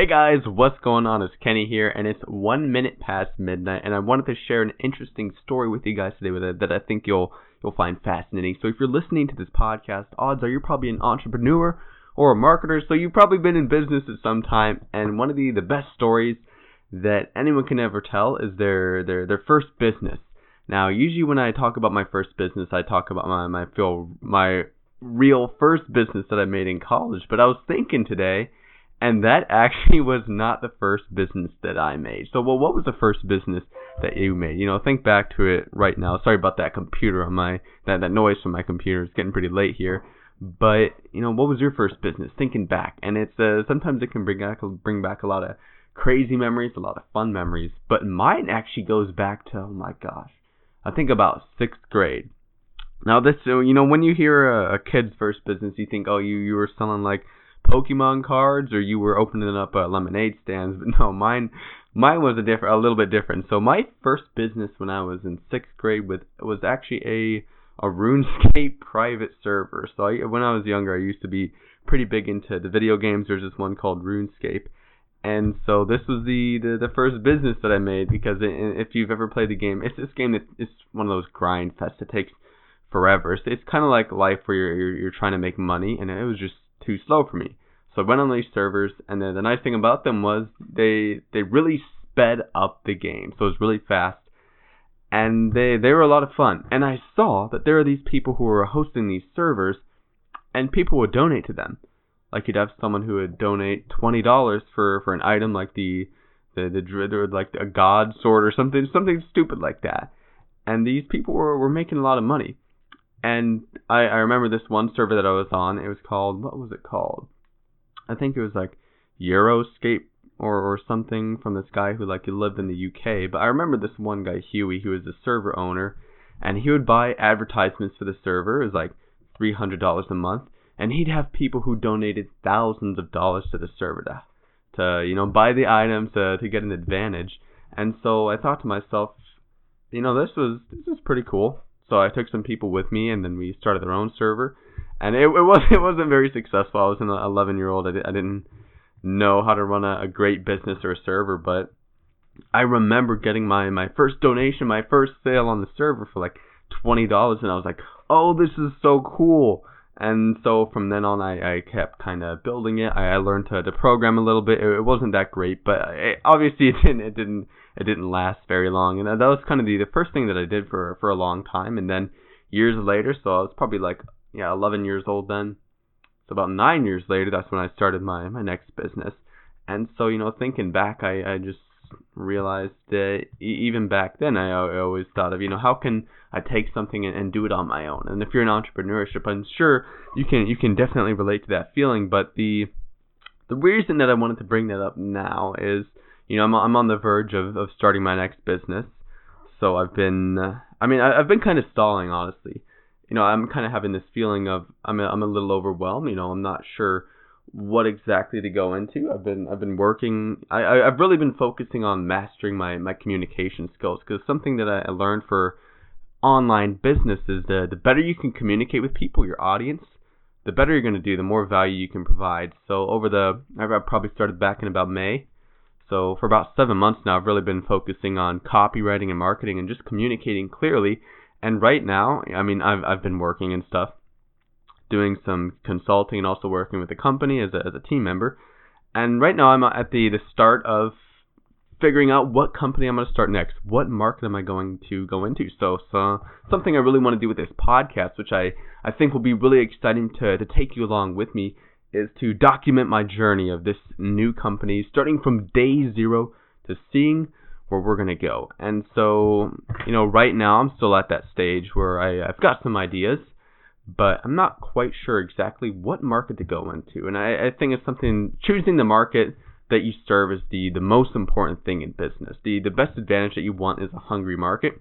Hey guys, what's going on? It's Kenny here, and it's one minute past midnight, and I wanted to share an interesting story with you guys today with it that I think you'll you'll find fascinating. So if you're listening to this podcast, odds are you're probably an entrepreneur or a marketer, so you've probably been in business at some time, and one of the the best stories that anyone can ever tell is their their their first business. Now, usually when I talk about my first business, I talk about my my feel my real first business that I made in college, but I was thinking today and that actually was not the first business that I made. So, well, what was the first business that you made? You know, think back to it right now. Sorry about that computer on my that that noise from my computer. It's getting pretty late here. But you know, what was your first business? Thinking back, and it's uh, sometimes it can bring back bring back a lot of crazy memories, a lot of fun memories. But mine actually goes back to oh my gosh, I think about sixth grade. Now this, you know, when you hear a, a kid's first business, you think, oh, you you were selling like Pokemon cards or you were opening up uh, lemonade stands. But no, mine mine was a different, a little bit different. So my first business when I was in sixth grade with was actually a a RuneScape private server. So I, when I was younger, I used to be pretty big into the video games. There's this one called RuneScape, and so this was the the, the first business that I made because it, if you've ever played the game, it's this game that it's one of those grind fests. It takes forever. So it's kind of like life where you're, you're you're trying to make money, and it was just too slow for me. So I went on these servers, and then the nice thing about them was they they really sped up the game, so it was really fast, and they they were a lot of fun. And I saw that there are these people who were hosting these servers, and people would donate to them. Like you'd have someone who would donate twenty dollars for for an item like the the the or like a god sword or something something stupid like that. And these people were were making a lot of money. And I I remember this one server that I was on. It was called what was it called? I think it was like Euroscape or or something from this guy who like he lived in the UK. But I remember this one guy Huey who was the server owner, and he would buy advertisements for the server. It was like three hundred dollars a month, and he'd have people who donated thousands of dollars to the server to to you know buy the items to to get an advantage. And so I thought to myself, you know, this was this is pretty cool. So I took some people with me, and then we started our own server and it, it was it wasn't very successful. I was an 11 year old. I, I didn't know how to run a, a great business or a server, but I remember getting my my first donation, my first sale on the server for like twenty dollars, and I was like, oh, this is so cool. And so from then on, I, I kept kind of building it. I, I learned to, to program a little bit. It, it wasn't that great, but it, obviously it didn't it didn't it didn't last very long. And that was kind of the the first thing that I did for for a long time. And then years later, so I was probably like yeah, 11 years old then. So about nine years later, that's when I started my my next business. And so you know, thinking back, I I just realized that even back then, I, I always thought of you know how can I take something and, and do it on my own. And if you're in entrepreneurship, I'm sure you can you can definitely relate to that feeling. But the the reason that I wanted to bring that up now is you know I'm I'm on the verge of of starting my next business. So I've been uh, I mean I, I've been kind of stalling honestly you know, I'm kind of having this feeling of I'm a, I'm a little overwhelmed. You know, I'm not sure what exactly to go into. I've been I've been working. I, I I've really been focusing on mastering my my communication skills because something that I, I learned for online business is the the better you can communicate with people, your audience, the better you're going to do, the more value you can provide. So over the I've probably started back in about May. So for about seven months now, I've really been focusing on copywriting and marketing and just communicating clearly and right now, I mean, I've I've been working and stuff, doing some consulting and also working with the company as a as a team member. And right now, I'm at the the start of figuring out what company I'm going to start next. What market am I going to go into? So, so something I really want to do with this podcast, which I, I think will be really exciting to, to take you along with me, is to document my journey of this new company, starting from day zero to seeing where we're going to go. And so, you know, right now I'm still at that stage where I, I've got some ideas, but I'm not quite sure exactly what market to go into. And I, I think it's something choosing the market that you serve is the, the most important thing in business. The the best advantage that you want is a hungry market.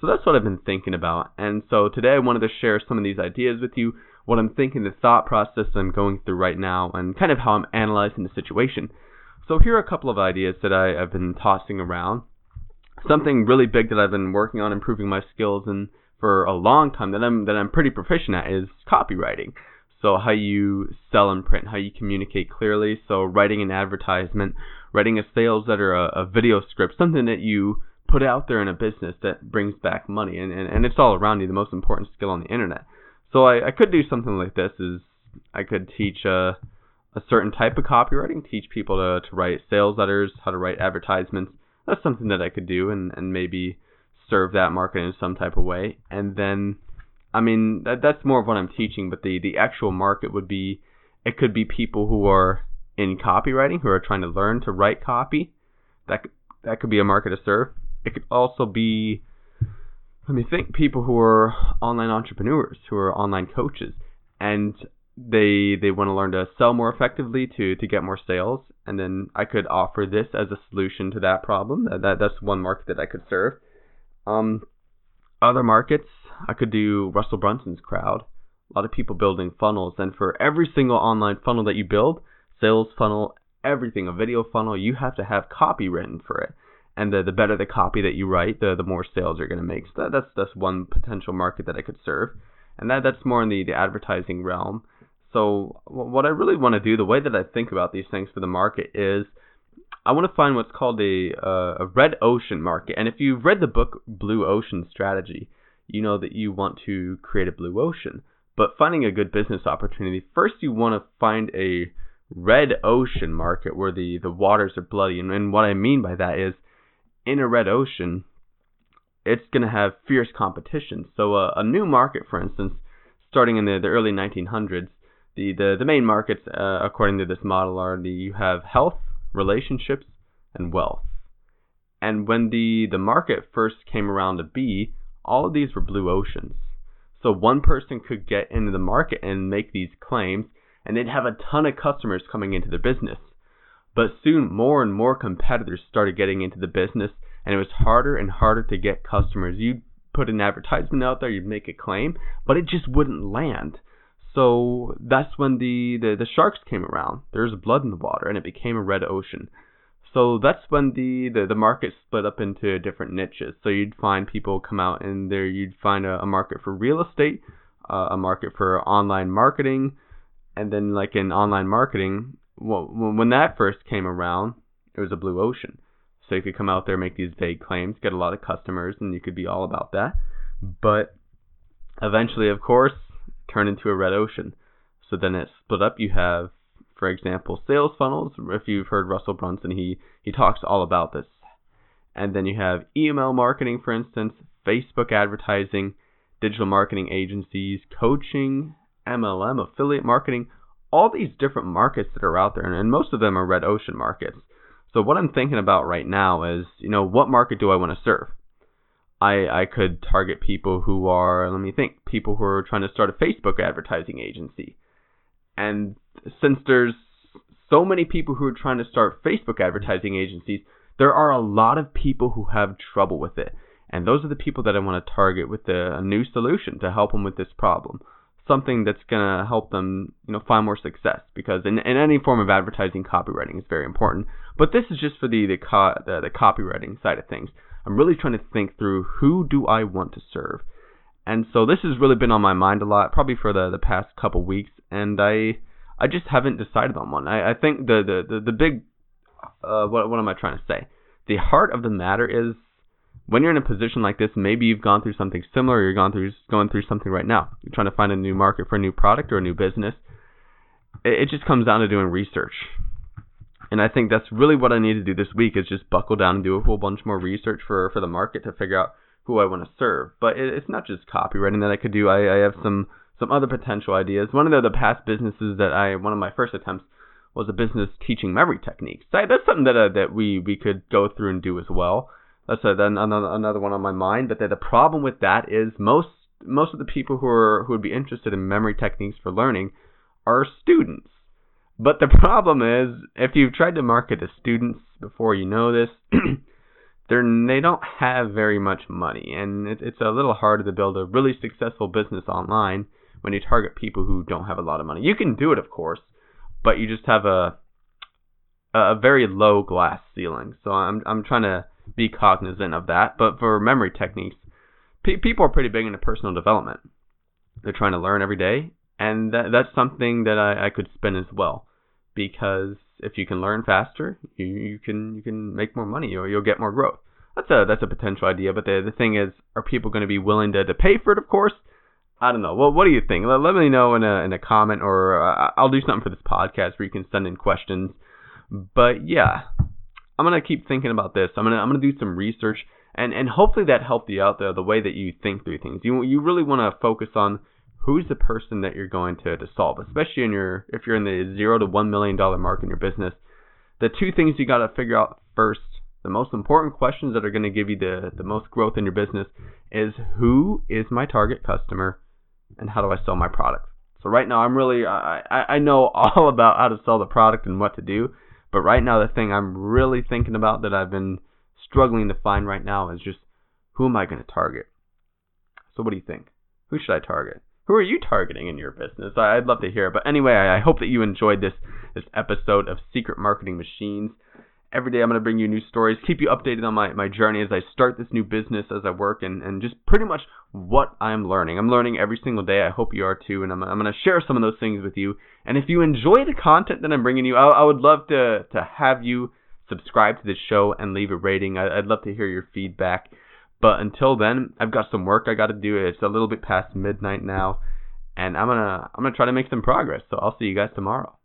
So that's what I've been thinking about. And so today I wanted to share some of these ideas with you, what I'm thinking, the thought process I'm going through right now, and kind of how I'm analyzing the situation. So here are a couple of ideas that I, have been tossing around. Something really big that I've been working on improving my skills and for a long time that I'm that I'm pretty proficient at is copywriting. So how you sell in print, how you communicate clearly. So writing an advertisement, writing a sales letter, a, a video script, something that you put out there in a business that brings back money, and, and, and it's all around you, the most important skill on the internet. So I, I could do something like this: is I could teach a a certain type of copywriting, teach people to, to write sales letters, how to write advertisements. That's something that I could do, and and maybe serve that market in some type of way, and then I mean, that, that's more of what I'm teaching, but the, the actual market would be, it could be people who are in copywriting, who are trying to learn to write copy. That, that could be a market to serve. It could also be, let me think, people who are online entrepreneurs, who are online coaches, and they they want to learn to sell more effectively to to get more sales and then I could offer this as a solution to that problem that, that that's one market that I could serve um other markets I could do Russell Brunson's crowd. A lot of people building funnels, and for every single online funnel that you build, sales funnel, everything, a video funnel, you have to have copy written for it. And the the better the copy that you write, the the more sales you're going to make. So that, that's that's one potential market that I could serve, and that that's more in the the advertising realm. So what I really want to do, the way that I think about these things for the market is, I want to find what's called a uh, a red ocean market. And if you've read the book Blue Ocean Strategy, you know that you want to create a blue ocean. But finding a good business opportunity, first you want to find a red ocean market where the, the waters are bloody. And, and what I mean by that is, in a red ocean, it's going to have fierce competition. So uh, a new market, for instance, starting in the, the early 1900s, the, the, the main markets, uh, according to this model, are the you have health, relationships, and wealth. And when the, the market first came around to be, all of these were blue oceans. So one person could get into the market and make these claims, and they'd have a ton of customers coming into their business. But soon, more and more competitors started getting into the business, and it was harder and harder to get customers. You'd put an advertisement out there, you'd make a claim, but it just wouldn't land. So that's when the, the, the sharks came around. There's blood in the water, and it became a red ocean. So that's when the, the, the market split up into different niches. So you'd find people come out and there you'd find a, a market for real estate, uh, a market for online marketing, and then like in online marketing, well, when that first came around, it was a blue ocean. So you could come out there, make these vague claims, get a lot of customers, and you could be all about that. But eventually, of course, turn into a red ocean. So then it split up. You have for example, sales funnels. If you've heard Russell Brunson, he he talks all about this. And then you have email marketing, for instance, Facebook advertising, digital marketing agencies, coaching, MLM, affiliate marketing, all these different markets that are out there, and most of them are red ocean markets. So what I'm thinking about right now is, you know, what market do I want to serve? I I could target people who are, let me think, people who are trying to start a Facebook advertising agency. And since there's so many people who are trying to start Facebook advertising agencies, there are a lot of people who have trouble with it. And those are the people that I want to target with a, a new solution to help them with this problem. Something that's going to help them, you know, find more success. Because in, in any form of advertising, copywriting is very important. But this is just for the the, co- the the copywriting side of things. I'm really trying to think through who do I want to serve. And so this has really been on my mind a lot, probably for the the past couple weeks. And I I just haven't decided on one. I, I think the the the, the big uh, what what am I trying to say? The heart of the matter is when you're in a position like this, maybe you've gone through something similar, or you're going through going through something right now. You're trying to find a new market for a new product or a new business. It, it just comes down to doing research. And I think that's really what I need to do this week is just buckle down and do a whole bunch more research for for the market to figure out who I want to serve. But it, it's not just copywriting that I could do. I, I have some some other potential ideas. One of the, the past businesses that I one of my first attempts was a business teaching memory techniques. That, that's something that uh, that we we could go through and do as well. That's then another another one on my mind. But the, the problem with that is most most of the people who are who would be interested in memory techniques for learning are students. But the problem is, if you've tried to market to students before you know this, they're they don't have very much money, and it, it's a little harder to build a really successful business online when you target people who don't have a lot of money. You can do it, of course, but you just have a a very low glass ceiling. So I'm I'm trying to be cognizant of that. But for memory techniques, pe- people are pretty big into personal development. They're trying to learn every day, and that that's something that I, I could spin as well, because if you can learn faster, you, you can you can make more money or you'll get more growth. That's a that's a potential idea, but the the thing is, are people going to be willing to, to pay for it? Of course. I don't know. Well, what do you think? Let, let me know in a in a comment, or uh, I'll do something for this podcast where you can send in questions. But yeah, I'm gonna keep thinking about this. I'm gonna I'm gonna do some research, and and hopefully that helped you out there. The way that you think through things, you you really want to focus on who's the person that you're going to to solve, especially in your if you're in the zero to one million dollar mark in your business. The two things you got to figure out first the most important questions that are going to give you the, the most growth in your business is who is my target customer and how do I sell my product. So right now I'm really I, I know all about how to sell the product and what to do, but right now the thing I'm really thinking about that I've been struggling to find right now is just who am I going to target. So what do you think? Who should I target? Who are you targeting in your business? I'd love to hear. But anyway, I hope that you enjoyed this this episode of Secret Marketing Machines every day I'm going to bring you new stories, keep you updated on my, my journey as I start this new business, as I work, and, and just pretty much what I'm learning. I'm learning every single day. I hope you are too, and I'm, I'm going to share some of those things with you. And if you enjoy the content that I'm bringing you, I, I would love to, to have you subscribe to this show and leave a rating. I, I'd love to hear your feedback. But until then, I've got some work I got to do. It's a little bit past midnight now, and I'm gonna I'm gonna try to make some progress. So I'll see you guys tomorrow.